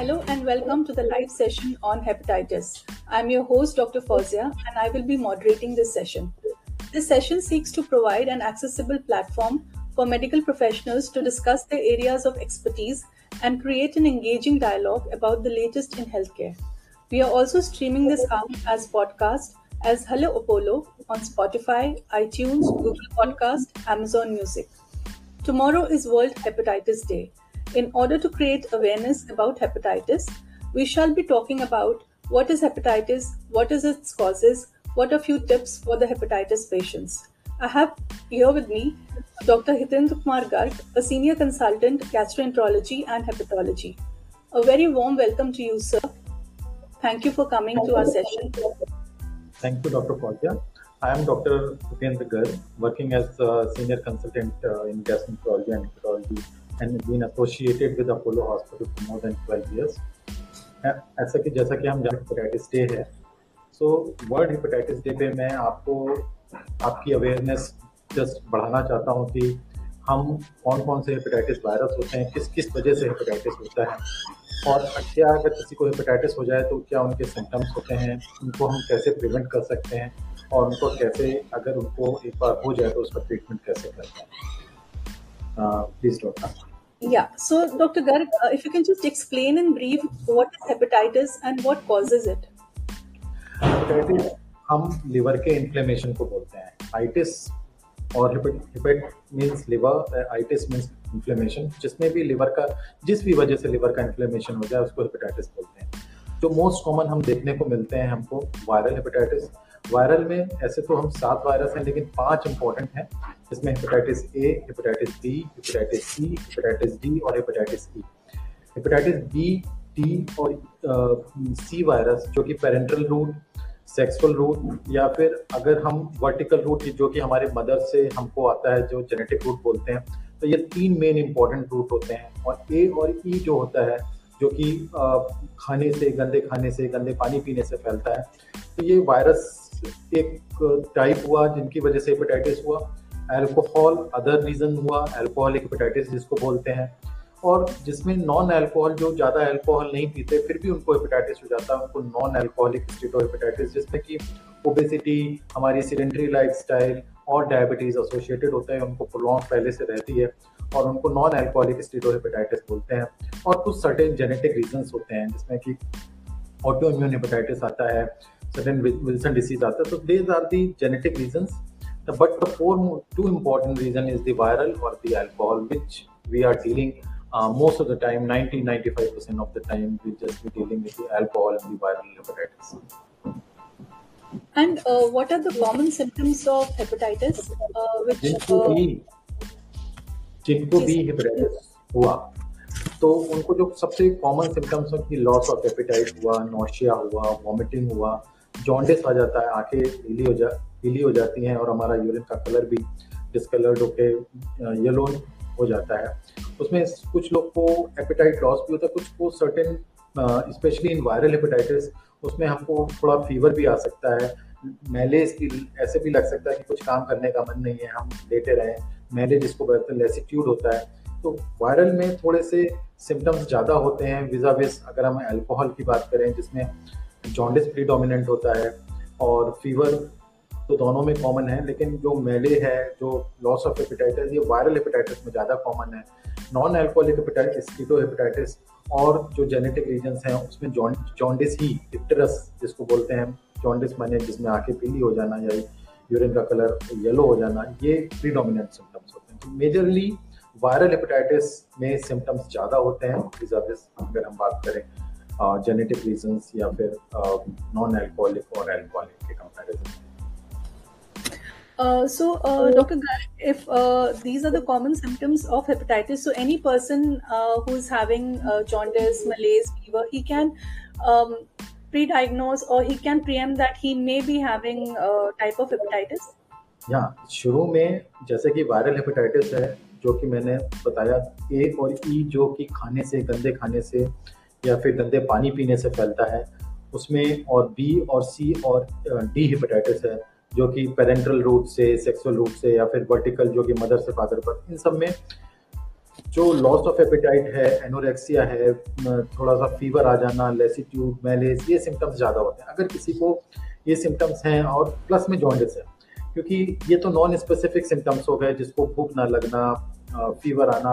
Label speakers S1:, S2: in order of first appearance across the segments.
S1: Hello and welcome to the live session on hepatitis. I'm your host, Dr. Fauzia, and I will be moderating this session. This session seeks to provide an accessible platform for medical professionals to discuss their areas of expertise and create an engaging dialogue about the latest in healthcare. We are also streaming this out as podcast as Hello Apollo on Spotify, iTunes, Google Podcast, Amazon Music. Tomorrow is World Hepatitis Day. In order to create awareness about hepatitis, we shall be talking about what is hepatitis, what is its causes, what are few tips for the hepatitis patients. I have here with me Dr. Hitendra Kumar Garg, a senior consultant gastroenterology and hepatology. A very warm welcome to you, sir. Thank you for coming to our session.
S2: Thank you, Dr. Fauzia. I am Dr. Hitendra Garg, working as a senior consultant uh, in gastroenterology and hepatology and been associated with Apollo Hospital for more than 12 years. ऐसा कि जैसा कि हम जानते hepatitis day है। So world hepatitis day पे मैं आपको, आपकी अवेयरनेस जस्ट बढ़ाना चाहता हूँ कि हम कौन कौन से हेपेटाइटिस वायरस होते हैं किस किस वजह से हेपेटाइटिस होता है, और क्या अगर किसी को हेपेटाइटिस हो जाए तो क्या उनके सिम्टम्स होते हैं, उनको हम कैसे प्रिवेंट कर सकते हैं, और उनको कैसे अगर उनको एक बार हो जाए तो उसका ट्रीटमेंट कैसे करते हैं। Please doctor
S1: Yeah, so Dr. Garg, uh, if you can just explain in brief what is hepatitis and what causes it.
S2: Hepatitis हम लिवर के इन्फ्लेमेशन को बोलते हैं आइटिस और hepat means liver itis means inflammation जिसमें भी liver का जिस भी वजह से लिवर का इन्फ्लेमेशन हो जाए उसको हेपेटाइटिस बोलते हैं जो मोस्ट कॉमन हम देखने को मिलते हैं हमको वायरल हेपेटाइटिस वायरल में, ऐसे तो हम सात वायरस हैं, लेकिन पाँच इंपॉर्टेंट हैं, जिसमें hepatitis A hepatitis B hepatitis C hepatitis D और hepatitis E hepatitis B D और सी वायरस जो कि पेरेंट्रल रूट सेक्सुअल रूट या फिर अगर हम वर्टिकल रूट जो कि हमारे मदर से हमको आता है, जो जेनेटिक रूट बोलते हैं तो ये तीन मेन इंपॉर्टेंट रूट होते हैं। और ए और ई e जो होता है, जो कि खाने से, गंदे खाने से, गंदे पानी पीने से फैलता है तो ये वायरस एक टाइप हुआ जिनकी वजह से हेपेटाइटिस हुआ अल्कोहल अदर रीजन हुआ अल्कोहलिक हेपेटाइटिस जिसको बोलते हैं। और जिसमें नॉन अल्कोहल जो ज़्यादा अल्कोहल नहीं पीते, फिर भी उनको हेपेटाइटिस हो जाता है। उनको नॉन अल्कोहलिक स्टेटो हेपेटाइटिस जिसमें कि ओबेसिटी हमारी सीडेंट्री लाइफ और डायबिटीज़ एसोसिएटेड होता है, उनको प्रोलॉन्ग पहले से रहती है और उनको नॉन अल्कोहलिक स्टेटो हेपेटाइटिस बोलते हैं। और कुछ सर्टेन जेनेटिक रीजन होते हैं, जिसमें कि ऑटो इम्यून हेपेटाइटिस आता है सर्टेन विल्सन डिसीज आता है तो these are the genetic reason but the four two important reason is the viral or the alcohol which we are dealing uh, most of the time 90 95% of the time we just be dealing with the alcohol and the viral hepatitis
S1: and uh, what are the common symptoms of hepatitis uh, which
S2: जिनको भी जिनको भी hepatitis हुआ तो उनको जो सबसे common symptoms की लॉस ऑफ़ एपेटाइट हुआ नोशिया हुआ वॉमिटिंग हुआ जॉन्डिस आ जाता है, आँखें ढीली हो जा ढीली हो जाती हैं और हमारा यूरिन का कलर भी डिसकलर्ड होके येलो हो जाता है। उसमें कुछ लोग को एपेटाइट लॉस भी होता है, कुछ को certain specially in viral hepatitis उसमें हमको थोड़ा फीवर भी आ सकता है। मैले ऐसे भी लग सकता है कि कुछ काम करने का मन नहीं है, हम लेटे रहें। मैले जिसको कहते हैं लेसिट्यूड होता है। तो वायरल में थोड़े से सिम्टम्स ज़्यादा होते हैं विजा विस अगर हम अल्कोहल की बात करें, जिसमें जॉन्डिस प्री होता है और फीवर तो दोनों में कॉमन है, लेकिन जो मेले है, जो लॉस ऑफ़ हेपेटाइटिस ये वायरल हेपेटाइटिस में ज़्यादा कॉमन है। Non alcoholic hepatitis keto hepatitis और जो जेनेटिक रीजन्स हैं, उसमें जॉन्डिस ही इक्टरस जिसको बोलते हैं जॉन्डिस माने जिसमें आँखें पीली हो जाना या यूरिन का कलर येलो हो जाना, ये प्रीडोमिनेंट सिम्टम्स होते हैं। तो मेजरली वायरल हेपेटाइटिस में सिम्टम्स ज़्यादा होते हैं अगर हम बात करें। जेनेटिक रीजंस या फिर नॉन एल्कोहलिक और एल्कोहलिक के comparison
S1: Uh, so, uh, Dr. Garg, if uh, these are the common symptoms of hepatitis, so any person uh, who's having uh, jaundice, malaise, fever, he can um, pre-diagnose or he can preempt that he may be having a type of hepatitis.
S2: या शुरू में जैसे कि viral hepatitis है जो कि मैंने बताया ए और ई जो कि खाने से गंदे खाने से या फिर गंदे पानी पीने से फैलता है, उसमें और बी और सी और डी हेपेटाइटिस है, जो कि पेरेंट्रल रूट से सेक्सुअल रूट से या फिर वर्टिकल जो कि मदर से फादर पर, इन सब में
S3: जो लॉस ऑफ़ एपेटाइट है एनोरेक्सिया है थोड़ा सा फीवर आ जाना लेसिट्यूड मैलेज ये सिम्टम्स ज़्यादा होते हैं। अगर किसी को ये सिम्टम्स हैं और प्लस में जॉन्डिस है, क्योंकि ये तो नॉन स्पेसिफिक सिम्टम्स हो गए जिसको भूख ना लगना फीवर आना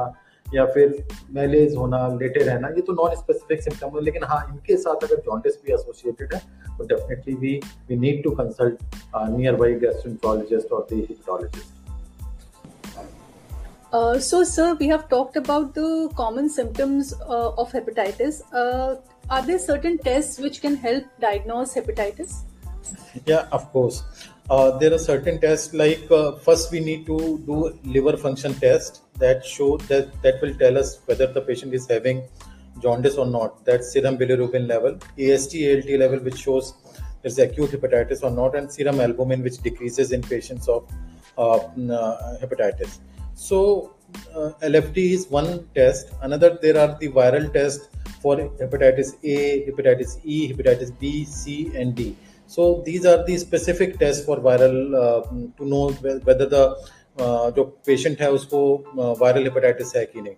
S3: या फिर मैलेज होना लेटे रहना ये तो नॉन स्पेसिफिक सिम्टम है लेकिन हाँ इनके साथ अगर जॉन्डिस भी एसोसिएटेड है तो definitely we we need to consult nearby gastroenterologist और the hepatologist
S1: Uh, so, sir, we have talked about the common symptoms uh, of hepatitis. Uh, are there certain tests which can help diagnose hepatitis?
S2: Yeah, of course. Uh, there are certain tests like uh, first we need to do liver function test that show that that will tell us whether the patient is having jaundice or not. That serum bilirubin level, AST ALT level, which shows there's acute hepatitis or not, and serum albumin, which decreases in patients of uh, hepatitis. So uh, LFT is one test. Another, there are the viral tests for hepatitis A, hepatitis E, hepatitis B, C, and D. So these are the specific tests for viral uh, to know whether the uh, जो patient है उसको viral hepatitis है कि नहीं।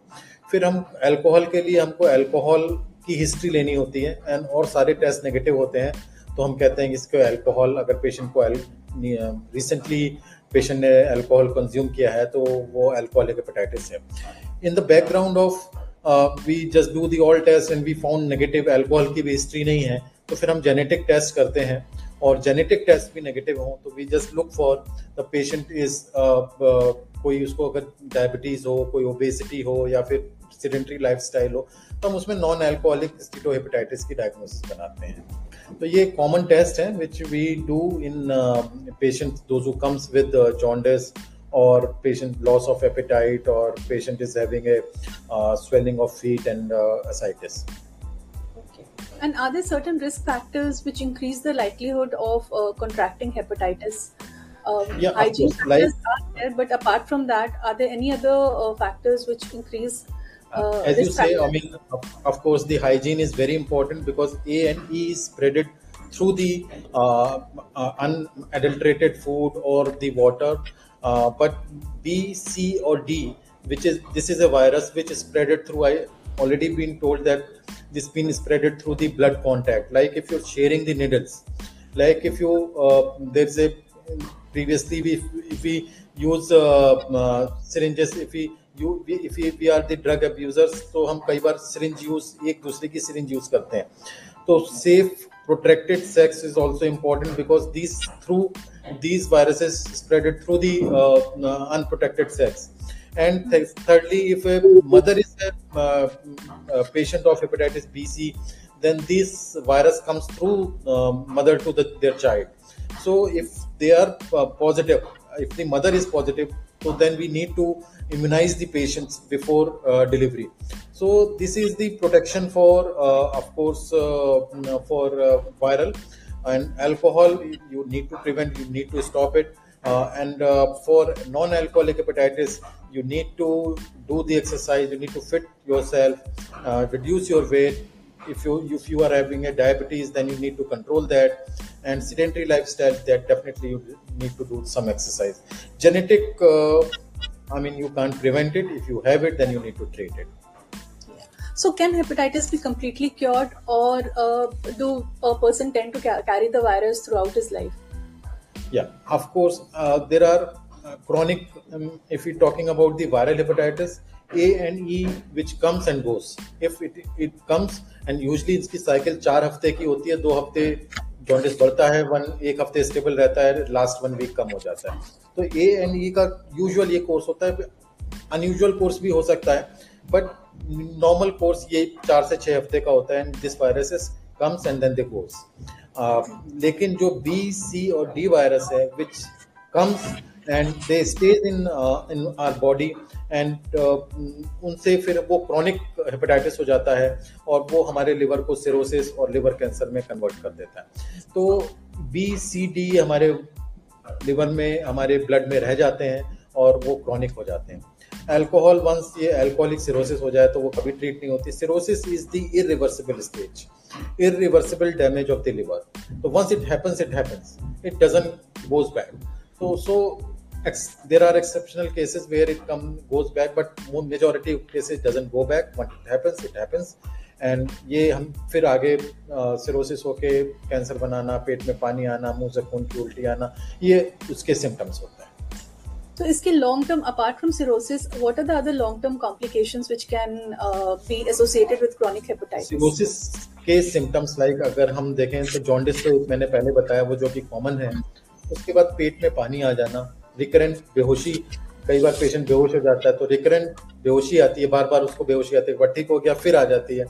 S2: फिर हम alcohol के लिए हमको अल्कोहल की हिस्ट्री लेनी होती है एंड और सारे टेस्ट नेगेटिव होते हैं तो हम कहते हैं कि इसको अल्कोहल अगर पेशेंट को रिसेंटली पेशेंट ने अल्कोहल कंज्यूम किया है तो वो अल्कोहलिक हेपेटाइटिस है। In the background of we just do the all test and we found negative alcohol की भी हिस्ट्री नहीं है तो फिर हम जेनेटिक टेस्ट करते हैं। और जेनेटिक टेस्ट भी नेगेटिव हो तो we just look for the patient is कोई उसको अगर डायबिटीज़ हो कोई ओबेसिटी हो या फिर सीडेंट्री लाइफ हो तो हम उसमें नॉन एल्कोहलिक स्टीटोहेपेटाइटिस की डायग्नोसिस बनाते हैं तो ये कॉमन टेस्ट है which we do in patient who comes with jaundice or patient loss of appetite or patient is having a uh, swelling of feet and uh.
S1: And are there certain risk factors which increase the likelihood of uh, contracting hepatitis? Um,
S2: yeah,
S1: hygiene factors like, are there, but apart from that, are there any other uh, factors which increase
S2: uh, as you say, I mean, of, of, course, the hygiene is very important because A and E is spreaded through the uh, uh, unadulterated food or the water. Uh, but B, C, or D, which is this is a virus which is spreaded through I already been told that this been spreaded through the blood contact. Like if you're sharing the needles, like if you uh, there's a previously we if we use uh, syringes if we you if we are the drug abusers तो हम कई बार syringe use एक दूसरे की syringe use करते हैं तो safe protected sex is also important because these through these viruses spreaded through the uh, uh, unprotected sex and th- thirdly if a mother is a, uh, a, patient of hepatitis bc then this virus comes through uh, mother to the, their child. So if they are uh, positive if the mother is positive so then we need to immunize the patients before uh, delivery. So this is the protection for uh, of course uh, for uh, viral. And alcohol you need to prevent you need to stop it. uh, and uh, for non-alcoholic hepatitis you need to do the exercise you need to fit yourself reduce your weight if you if you are having a diabetes then you need to control that and sedentary lifestyle that definitely you need to do some exercise genetic I mean, you can't prevent it. If you have it, then you need to treat it.
S1: So, can hepatitis be completely cured, or uh, do a person tend to ca- carry the virus throughout his life?
S2: Yeah, of course. Uh, there are uh, chronic, um, if we're talking about the viral hepatitis, A and E, which comes and goes. If it, it comes, and usually इसकी cycle चार हफ़्ते की होती है दो हफ़्ते jaundice बढ़ता है वन एक हफ़्ते स्टेबल रहता है लास्ट वन वीक कम हो जाता है तो ए एन ई का यूजुअल ये कोर्स होता है अनयूजुअल कोर्स भी हो सकता है बट नॉर्मल कोर्स ये चार से छह हफ़्ते का होता है this virus is comes and then the course लेकिन जो बी सी और डी वायरस है which comes and they stage in in our body and उनसे फिर वो क्रॉनिक हेपेटाइटिस हो जाता है और वो हमारे लिवर को सिरोसिस और लिवर कैंसर में कन्वर्ट कर देता है। तो बी सी डी हमारे लिवर में, हमारे ब्लड में रह जाते हैं और वो क्रॉनिक हो जाते हैं। अल्कोहल वंस ये अल्कोहलिक सिरोसिस हो जाए तो वो कभी ट्रीट नहीं होती। Cirrhosis is the irreversible stage irreversible damage of the liver तो once it happens it happens it doesn't goes bad तो so there are exceptional cases where it come, goes back but majority of cases doesn't go back. When it happens it happens. And ये हम फिर आगे cirrhosis होके cancer बनाना, पेट में पानी आना, मुँह से खून की उल्टी आना, ये उसके सिम्टम्स होते हैं।
S1: तो इसके long term apart from cirrhosis what are the other long term complications which can be associated with chronic hepatitis
S2: cirrhosis के सिम्टम्स लाइक अगर हम देखें तो जॉन्डिस तो मैंने पहले बताया, वो जो कि कॉमन है, उसके बाद पेट में पानी आ जाना रिकरेंट बेहोशी, कई बार पेशेंट बेहोश हो जाता है तो रिकरेंट बेहोशी आती है बार बार उसको बेहोशी आती है एक बार ठीक हो गया, फिर आ जाती है।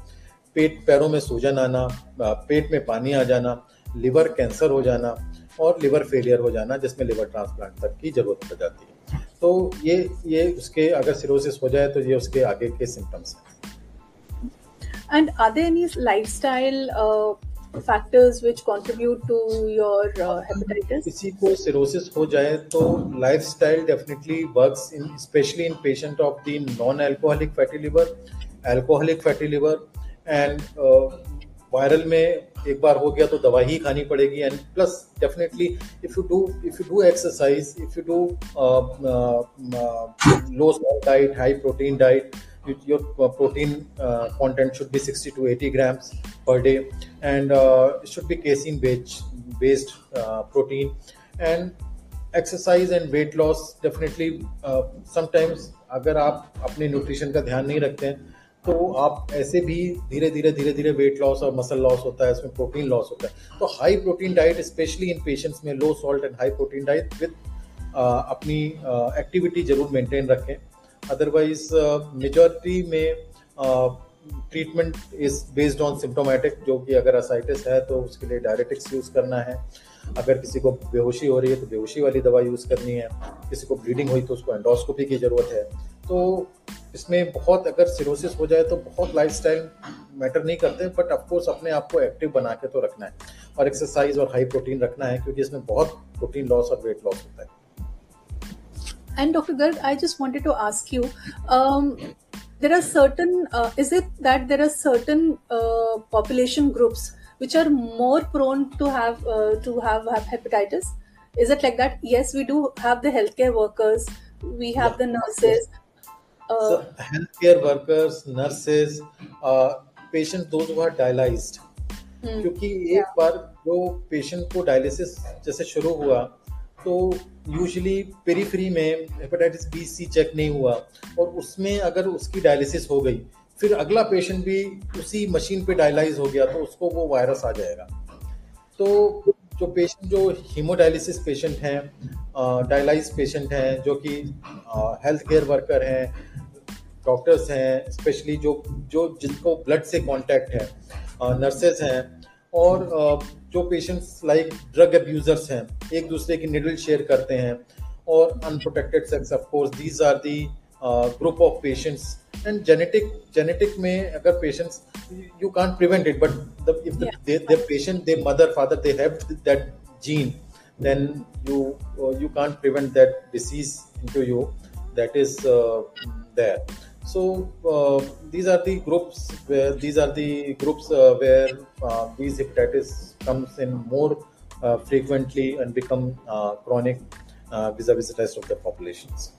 S2: पेट, पैरों में सूजन आना पेट में पानी आ जाना लिवर कैंसर हो जाना, और लिवर फेलियर हो जाना, जिसमें लिवर ट्रांसप्लांट तक की ज़रूरत पड़ जाती है। तो ये ये उसके अगर सिरोसिस हो जाए तो ये उसके आगे के सिम्टम्स हैं।
S1: And are there any lifestyle factors which contribute to your hepatitis
S2: किसी को सिरोसिस हो जाए तो lifestyle definitely works in specially in patient of the non alcoholic fatty liver alcoholic fatty liver and viral में एक बार हो गया तो दवा ही खानी पड़ेगी and plus definitely if you do if you do exercise if you do low salt diet high protein diet your protein uh, content should be 60 to 80 grams per day and uh, it based uh, protein. And exercise and weight loss definitely sometimes अगर आप अपने nutrition का ध्यान नहीं रखते हैं तो आप ऐसे भी धीरे धीरे धीरे धीरे वेट लॉस और मसल लॉस होता है, उसमें प्रोटीन लॉस होता है। तो high protein diet specially in patients में low salt and high protein diet with अपनी एक्टिविटी ज़रूर मेंटेन रखें। अदरवाइज़ मेजोरिटी में treatment is based on symptomatic जो कि अगर असाइटिस है तो उसके लिए डायरेटिक्स यूज़ करना है। अगर किसी को बेहोशी हो रही है तो बेहोशी वाली दवा यूज़ करनी है। किसी को ब्लीडिंग हुई तो उसको एंडोस्कोपी की ज़रूरत है। तो इसमें बहुत अगर सिरोसिस हो जाए तो बहुत लाइफस्टाइल मैटर नहीं करते बट ऑफकोर्स अपने आप को एक्टिव बना के तो रखना है और एक्सरसाइज और हाई प्रोटीन रखना है क्योंकि इसमें बहुत प्रोटीन लॉस और वेट लॉस होता है
S1: And Dr. Garg, I just wanted to ask you, um, there are certain, uh, is it that there are certain uh, population groups which are more prone to have uh, to have, have hepatitis? Is it like that? Yes, we do have the healthcare workers, we have yeah. the nurses.
S2: Uh, so healthcare workers, nurses, uh, patients, those who are dialyzed. Hmm. क्योंकि एक बार जो patient को dialysis जैसे शुरू हुआ तो usually periphery में hepatitis B C check नहीं हुआ और उसमें अगर उसकी डायलिसिस हो गई फिर अगला पेशेंट भी उसी मशीन पे डायलाइज हो गया तो उसको वो वायरस आ जाएगा तो जो पेशेंट जो हीमोडायलिसिस पेशेंट हैं डायलाइज पेशेंट हैं, जो कि हेल्थ केयर वर्कर हैं डॉक्टर्स हैं स्पेशली जो जो जिनको ब्लड से कांटेक्ट है नर्सेज हैं, और जो पेशेंट्स लाइक ड्रग अब्यूजर्स हैं, एक दूसरे की निडल शेयर करते हैं, और unprotected sex of course these are the Uh, group of patients. And genetic genetic may occur patients you can't prevent it but if the, patient their mother father they have that gene then you uh, you can't prevent that disease into you that is uh, there. So these are the groups where these are the groups where these hepatitis comes in more frequently and become chronic vis-a-vis the rest of the populations.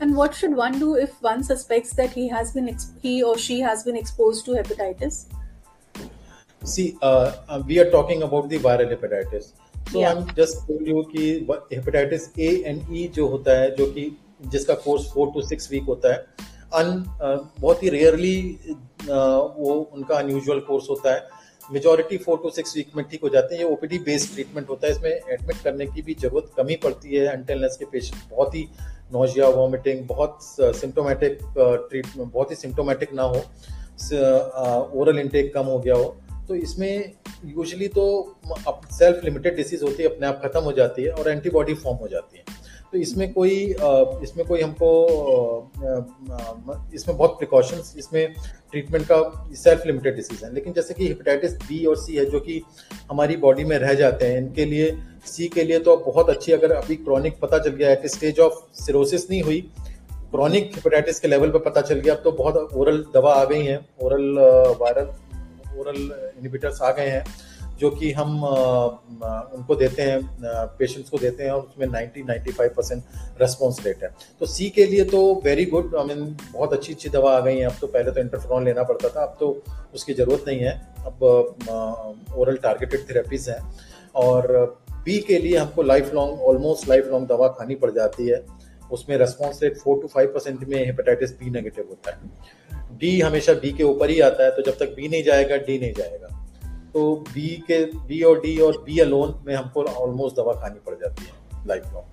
S1: And what should one do if one suspects that he has been he or she has been exposed to hepatitis?
S2: See, uh, uh, we are talking about the viral hepatitis. So yeah. I'm just told you कि hepatitis A and E जो होता है जो कि जिसका course four to six week होता है अन बहुत ही रेयरली वो उनका अनयूजुअल कोर्स होता है majority four to six week में ठीक हो जाते हैं। ये ओपीडी बेस्ड ट्रीटमेंट होता है। इसमें एडमिट करने की भी ज़रूरत कमी पड़ती है। अनटेलनेस के पेशेंट बहुत ही नोजिया वॉमिटिंग बहुत सिम्टोमेटिक ट्रीटमेंट बहुत ही सिम्टोमेटिक ना हो। ओरल इंटेक कम हो गया हो। तो इसमें यूजली तो सेल्फ लिमिटेड डिसीज होती है, अपने आप खत्म हो जाती है और एंटीबॉडी फॉर्म हो जाती है। तो इसमें कोई इसमें कोई हमको इसमें बहुत प्रिकॉशंस इसमें ट्रीटमेंट का सेल्फ लिमिटेड डिसीज है लेकिन जैसे कि हेपेटाइटिस बी और सी है, जो कि हमारी बॉडी में रह जाते हैं, इनके लिए सी के लिए तो बहुत अच्छी, अगर अभी क्रॉनिक पता चल गया है कि स्टेज ऑफ़ सिरोसिस नहीं हुई क्रॉनिक हेपेटाइटिस के लेवल पर पता चल गया, अब तो बहुत ओरल दवा आ गई हैं ओरल वायरल ओरल इनिबिटर्स आ गए हैं। जो कि हम उनको देते हैं पेशेंट्स को देते हैं और उसमें 90 95 परसेंट रेस्पॉन्स रेट है। तो सी के लिए तो वेरी गुड आई मीन बहुत अच्छी अच्छी दवा आ गई है। अब तो पहले तो इंटरफ्रॉन लेना पड़ता था, अब तो उसकी ज़रूरत नहीं है। अब ओरल टारगेटेड थेरेपीज हैं। और बी के लिए हमको life long almost life long दवा खानी पड़ जाती है। उसमें response rate four to five percent में हेपेटाइटिस बी नेगेटिव होता है। डी हमेशा बी के ऊपर ही आता है तो जब तक बी नहीं जाएगा डी नहीं जाएगा। तो बी के बी और डी और बी अलोन में हमको ऑलमोस्ट दवा खानी पड़ जाती है lifelong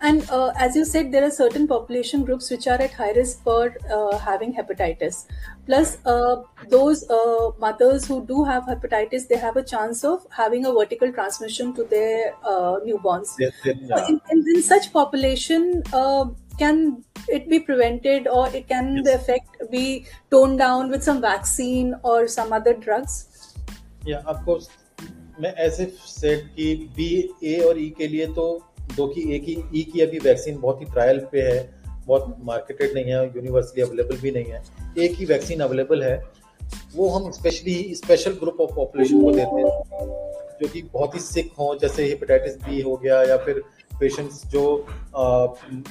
S1: And uh, as you said, there are certain population groups which are at high risk for uh, having hepatitis. Plus, uh, those uh, mothers who do have hepatitis, they have a chance of having a vertical transmission to their uh, newborns.
S2: Yes, yes, yeah.
S1: in, in, in such population, uh, can it be prevented or it can
S2: Yes.
S1: the effect be toned down with some vaccine or some other drugs?
S2: या of course मैं ऐसे set कि B ए और ई के लिए तो दो की ए की ई की अभी वैक्सीन बहुत ही ट्रायल पे है, बहुत मार्केटेड नहीं है यूनिवर्सली अवेलेबल भी नहीं है ए की वैक्सीन अवेलेबल है, वो हम specially special group of population को देते हैं, जो कि बहुत ही सिक हों, जैसे हेपेटाइटिस बी हो गया या फिर पेशेंट्स जो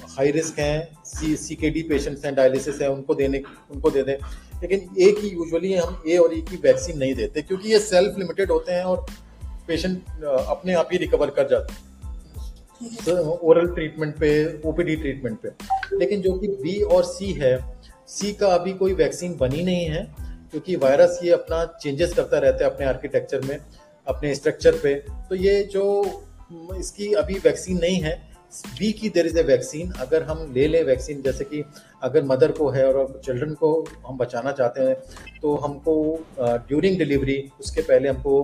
S2: हाई रिस्क हैं सी सी के डी पेशेंट्स हैं डायलिसिस हैं, उनको देने, उनको दे दें। लेकिन ए की यूजुअली हम ए और ई की वैक्सीन नहीं देते क्योंकि ये सेल्फ लिमिटेड होते हैं और पेशेंट अपने आप ही रिकवर कर जाते हैं। ओरल ट्रीटमेंट पे ओपीडी ट्रीटमेंट पे। लेकिन जो कि बी और सी है सी का अभी कोई वैक्सीन बनी नहीं है क्योंकि वायरस ये अपना चेंजेस करता रहता है अपने आर्किटेक्चर में, अपने स्ट्रक्चर पे। तो ये जो इसकी अभी वैक्सीन नहीं है। बी की देर इज़ ए वैक्सीन अगर हम ले लें वैक्सीन जैसे कि अगर मदर को है और चिल्ड्रन को हम बचाना चाहते हैं तो हमको ड्यूरिंग डिलीवरी उसके पहले हमको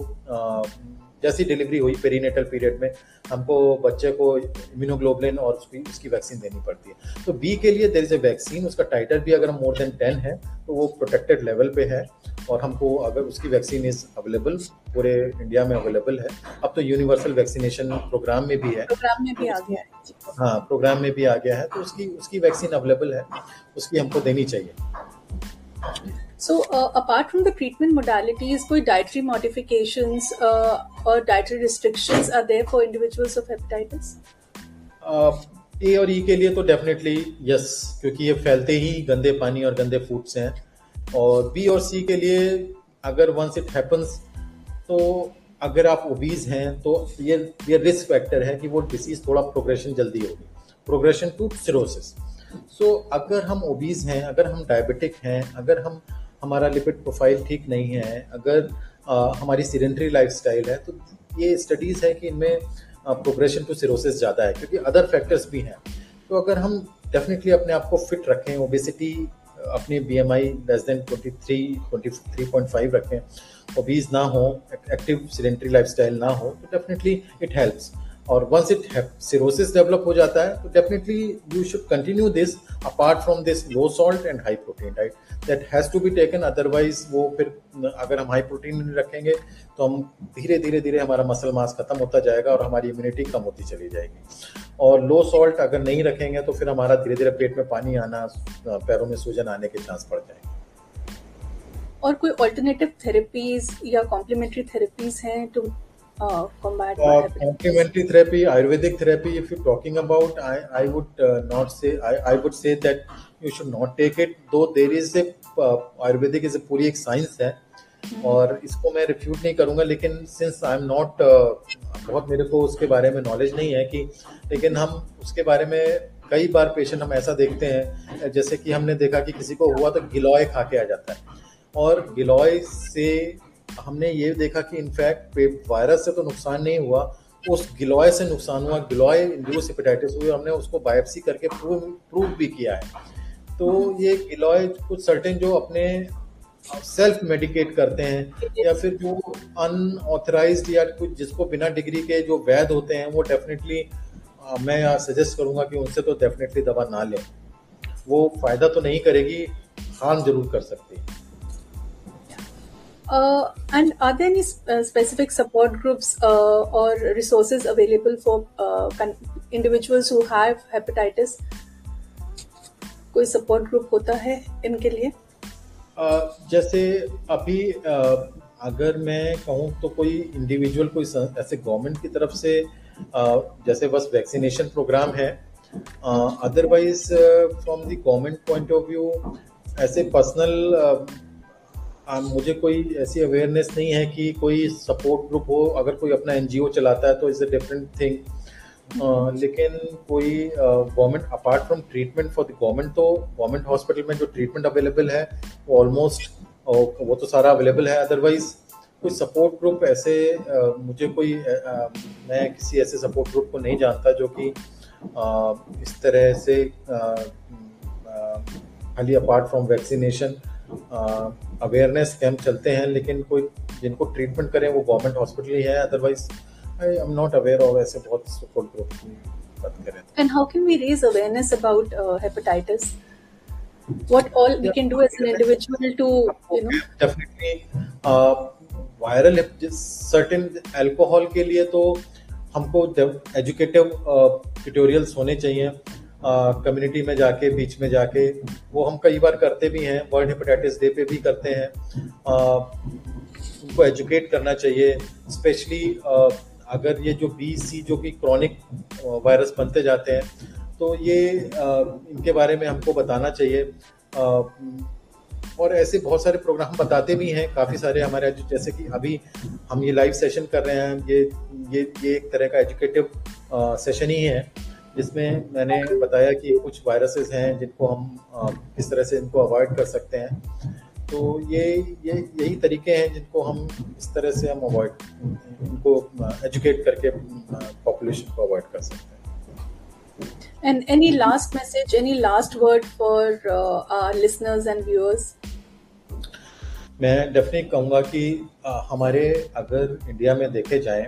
S2: जैसी डिलीवरी हुई पेरीनेटल पीरियड में हमको बच्चे को इम्यूनोग्लोबुलिन और उसकी उसकी वैक्सीन देनी पड़ती है। तो बी के लिए देर इज़ ए वैक्सीन उसका टाइटर भी अगर मोर देन टेन है तो वो प्रोटेक्टेड लेवल पे है और हमको अगर उसकी वैक्सीन इज़ अवेलेबल पूरे इंडिया में अवेलेबल है। अब तो यूनिवर्सल वैक्सीनेशन प्रोग्राम में भी है।
S1: प्रोग्राम में भी आ गया है
S2: हाँ प्रोग्राम में भी आ गया है तो उसकी उसकी वैक्सीन अवेलेबल है उसकी हमको देनी चाहिए।
S1: Uh, apart from the treatment modalities, कोई modifications uh, or dietary restrictions are there for individuals of hepatitis?
S2: ए और ई के लिए तो डेफिनेटली यस क्योंकि ये फैलते ही गंदे पानी और गंदे फ़ूड से हैं। और बी और सी के लिए अगर वंस इट हैपन्स तो अगर आप ओबीज हैं तो ये ये रिस्क फैक्टर है कि वो डिसीज थोड़ा प्रोग्रेशन जल्दी होगी। प्रोग्रेशन टू सिरोसिस सो अगर हम ओबीज हैं, अगर हम डायबिटिक हैं, अगर हम, हमारा लिपिड प्रोफ़ाइल ठीक नहीं है, अगर हमारी सीडेंट्री लाइफस्टाइल है तो ये स्टडीज़ है कि इनमें प्रोग्रेशन टू सिरोसिस ज़्यादा है, क्योंकि अदर फैक्टर्स भी हैं। तो अगर हम डेफिनेटली अपने आप को फिट रखें ओबेसिटी अपनी B M I less than twenty three twenty three point five रखें ओबीज ना हो एक्टिव सीडेंट्री लाइफस्टाइल ना हो तो डेफिनेटली इट हेल्प्स और वंस इट सिरोसिस डेवलप हो जाता है तो definitely you should continue this apart from this low salt and high protein diet that has to be taken otherwise वो फिर, अगर हम हाई प्रोटीन रखेंगे तो हम धीरे धीरे धीरे हमारा मसल मास खत्म होता जाएगा और हमारी इम्यूनिटी कम होती चली जाएगी। और लो सॉल्ट अगर नहीं रखेंगे तो फिर हमारा धीरे धीरे पेट में पानी आना, पैरों में सूजन आने के चांस बढ़ जाएँगे।
S1: और कोई ऑल्टरनेटिव थेरेपीज या कॉम्प्लीमेंट्री थेरेपीज हैं to combat
S2: Uh, complementary therapy, Ayurvedic therapy, if you're talking about, I, I would uh, not say, I, I would say that you should not take it, though there is a, uh, Ayurvedic is a पूरी एक science है और इसको मैं refute नहीं करूँगा लेकिन since I am not बहुत मेरे को उसके बारे में नॉलेज नहीं है कि लेकिन हम उसके बारे में कई बार पेशेंट हम ऐसा देखते हैं जैसे कि हमने देखा कि किसी को हुआ तो गिलॉय खा के आ जाता है और गिलॉय से हमने ये देखा कि इनफैक्ट वायरस से तो नुकसान नहीं हुआ, उस गिलॉय से नुकसान हुआ, गिलॉय इंड्यूस हेपेटाइटिस हुई, हमने उसको बायोप्सी करके प्रूव प्रूव भी किया है। तो ये गिलॉय कुछ सर्टेन जो अपने सेल्फ मेडिकेट करते हैं, या फिर जो अनऑथराइज या कुछ जिसको बिना डिग्री के जो वैध होते हैं, वो डेफिनेटली मैं यहाँ सजेस्ट करूँगा कि उनसे तो डेफिनेटली दवा ना लें। वो फ़ायदा तो नहीं करेगी, हार्म ज़रूर कर सकती है।
S1: Uh, and are there any sp- uh, specific support groups uh, or resources available for uh, con- individuals who have hepatitis? कोई सपोर्ट ग्रुप होता है इनके लिए
S2: जैसे अभी अगर मैं कहूँ तो कोई इंडिविजुअल कोई ऐसे गवर्नमेंट की तरफ़ से जैसे बस वैक्सीनेशन प्रोग्राम है otherwise from the government point of view ऐसे पर्सनल मुझे कोई ऐसी अवेयरनेस नहीं है कि कोई सपोर्ट ग्रुप हो अगर कोई अपना एनजीओ चलाता है तो इज़ अ डिफरेंट थिंग लेकिन कोई government apart from treatment for the government तो गवर्नमेंट हॉस्पिटल में जो ट्रीटमेंट अवेलेबल है वो ऑलमोस्ट वो तो सारा अवेलेबल है. अदरवाइज़ कोई सपोर्ट ग्रुप ऐसे मुझे कोई मैं किसी ऐसे सपोर्ट ग्रुप को नहीं जानता जो कि इस तरह से खाली apart from vaccination awareness camp चलते हैं लेकिन कोई जिनको ट्रीटमेंट करें वो गवर्नमेंट हॉस्पिटल ही है otherwise I am not aware of ऐसे बहुत सपोर्ट ग्रुप की बात करें
S1: and how can we raise awareness about hepatitis what all we can do as an individual to you know?
S2: Definitely uh, viral certain alcohol के लिए तो हमको educative tutorials uh, होने चाहिए कम्युनिटी में जाके, बीच में जाके, वो हम कई बार करते भी हैं वर्ल्ड हेपेटाइटिस डे पे भी करते हैं। उनको एजुकेट करना चाहिए स्पेशली अगर ये जो बी सी जो कि क्रॉनिक वायरस बनते जाते हैं तो ये इनके बारे में हमको बताना चाहिए। और ऐसे बहुत सारे प्रोग्राम बताते भी हैं, काफ़ी सारे हमारे जैसे कि अभी हम ये लाइव सेशन कर रहे हैं, ये ये ये एक तरह का एजुकेटिव सेशन ही है। जिसमें मैंने बताया कि कुछ वायरसेस हैं जिनको हम किस तरह से इनको अवॉइड कर सकते हैं तो ये ये यही तरीके हैं जिनको हम इस तरह से हम अवॉइड इनको एजुकेट करके पॉपुलेशन को अवॉइड कर सकते हैं
S1: And any last message, any last word for uh, our listeners and viewers?
S2: मैं डेफिनेट कहूँगा कि आ, हमारे अगर इंडिया में देखे जाएँ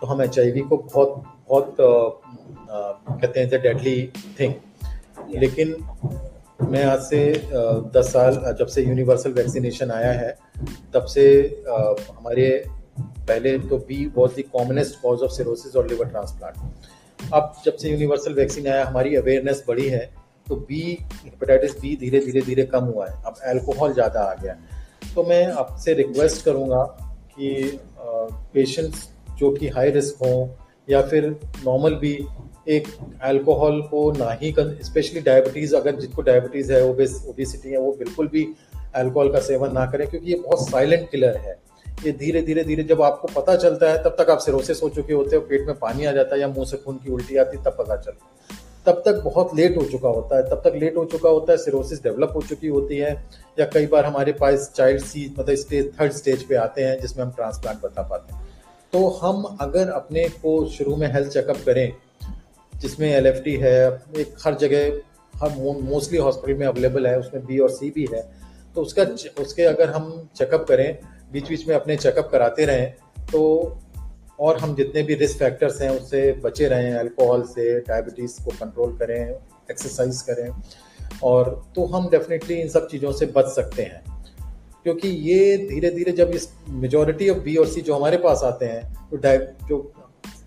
S2: तो हम एचआईवी को बहुत बहुत कहते हैं डेडली थिंग लेकिन मैं आज से दस साल जब से यूनिवर्सल वैक्सीनेशन आया है तब से हमारे पहले तो B was the commonest cause of cirrhosis और लिवर ट्रांसप्लांट अब जब से यूनिवर्सल वैक्सीन आया हमारी अवेयरनेस बढ़ी है तो बी हेपेटाइटिस बी धीरे धीरे धीरे कम हुआ है. अब अल्कोहल ज़्यादा आ गया तो मैं आपसे रिक्वेस्ट करूँगा कि पेशेंट्स जो कि हाई रिस्क हों या फिर नॉर्मल भी एक अल्कोहल को ना ही स्पेशली डायबिटीज़ अगर जिसको डायबिटीज़ है ओबेस ओबेसिटी है, वो बिल्कुल भी अल्कोहल का सेवन ना करें, क्योंकि ये बहुत साइलेंट किलर है। ये धीरे धीरे धीरे जब आपको पता चलता है, तब तक आप सिरोसिस हो चुके होते हो पेट में पानी आ जाता है या मुँह से खून की उल्टी आती तब पता चलता तब तक बहुत लेट हो चुका होता है, तब तक लेट हो चुका होता है सिरोसिस डेवलप हो चुकी होती है, या कई बार हमारे पास चाइल्ड सी मतलब स्टेज थर्ड स्टेज पे आते हैं, जिसमें हम ट्रांसप्लांट बता पाते हैं। तो हम अगर अपने को शुरू में हेल्थ चेकअप करें, जिसमें एलएफटी है, एक हर जगह, हर मोस्टली हॉस्पिटल में अवेलेबल है, उसमें बी और सी भी है तो उसका उसके अगर हम चेकअप करें बीच बीच में अपने चेकअप कराते रहें तो और हम जितने भी रिस्क फैक्टर्स हैं, उससे बचे रहें अल्कोहल से डायबिटीज़ को कंट्रोल करें एक्सरसाइज करें, और तो हम डेफिनेटली इन सब चीज़ों से बच सकते हैं। क्योंकि ये धीरे धीरे जब इस मेजोरिटी ऑफ़ बी और सी जो हमारे पास आते हैं तो जो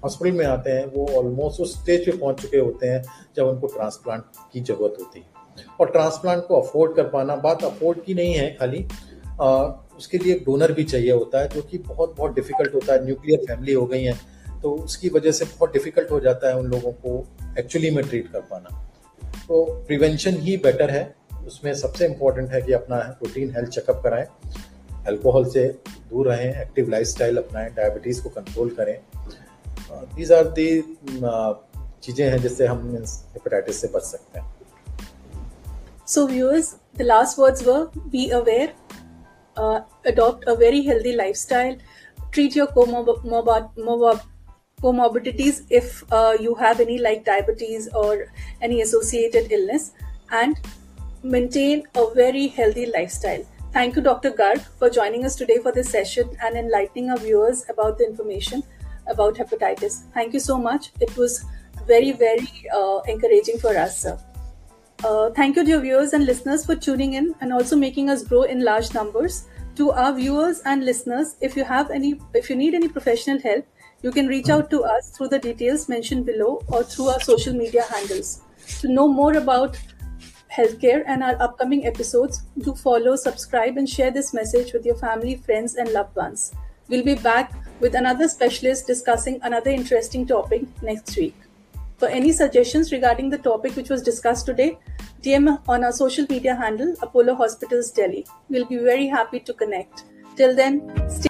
S2: हॉस्पिटल में आते हैं वो ऑलमोस्ट उस स्टेज पे पहुँच चुके होते हैं जब उनको ट्रांसप्लांट की ज़रूरत होती है। और ट्रांसप्लांट को अफोर्ड कर पाना बात अफोर्ड की नहीं है खाली आ, उसके लिए एक डोनर भी चाहिए होता है जो कि बहुत बहुत डिफ़िकल्ट होता है न्यूक्लियर फैमिली हो गई है तो उसकी वजह से बहुत डिफ़िकल्ट हो जाता है उन लोगों को एक्चुअली में ट्रीट कर पाना। तो प्रिवेंशन ही बेटर है उसमें सबसे इम्पोर्टेंट है कि अपना रूटीन हेल्थ चेकअप कराएँ अल्कोहल से दूर रहें एक्टिव लाइफस्टाइल अपनाएँ डायबिटीज़ को कंट्रोल करें दीज आर दी चीज़ें हैं जिससे हम हेपेटाइटिस से बच सकते हैं
S1: So viewers, the last words were be aware, uh, adopt a very healthy lifestyle, treat your comorbidities comor- comor- comor- if uh, you have any like diabetes or any associated illness, and maintain a very healthy lifestyle. Thank you, Dr. Garg, for joining us today for this session and enlightening our viewers about the information about hepatitis. Thank you so much. It was very, very uh, encouraging for us, sir. Uh, thank you, dear viewers and listeners, for tuning in and also making us grow in large numbers. To our viewers and listeners, if you have any, if you need any professional help, you can reach out to us through the details mentioned below or through our social media handles. To know more about healthcare and our upcoming episodes, do follow, subscribe, and share this message with your family, friends, and loved ones. We'll be back with another specialist discussing another interesting topic next week. For any suggestions regarding the topic which was discussed today, DM on our social media handle Apollo Hospitals Delhi. We'll be very happy to connect. Till then, stay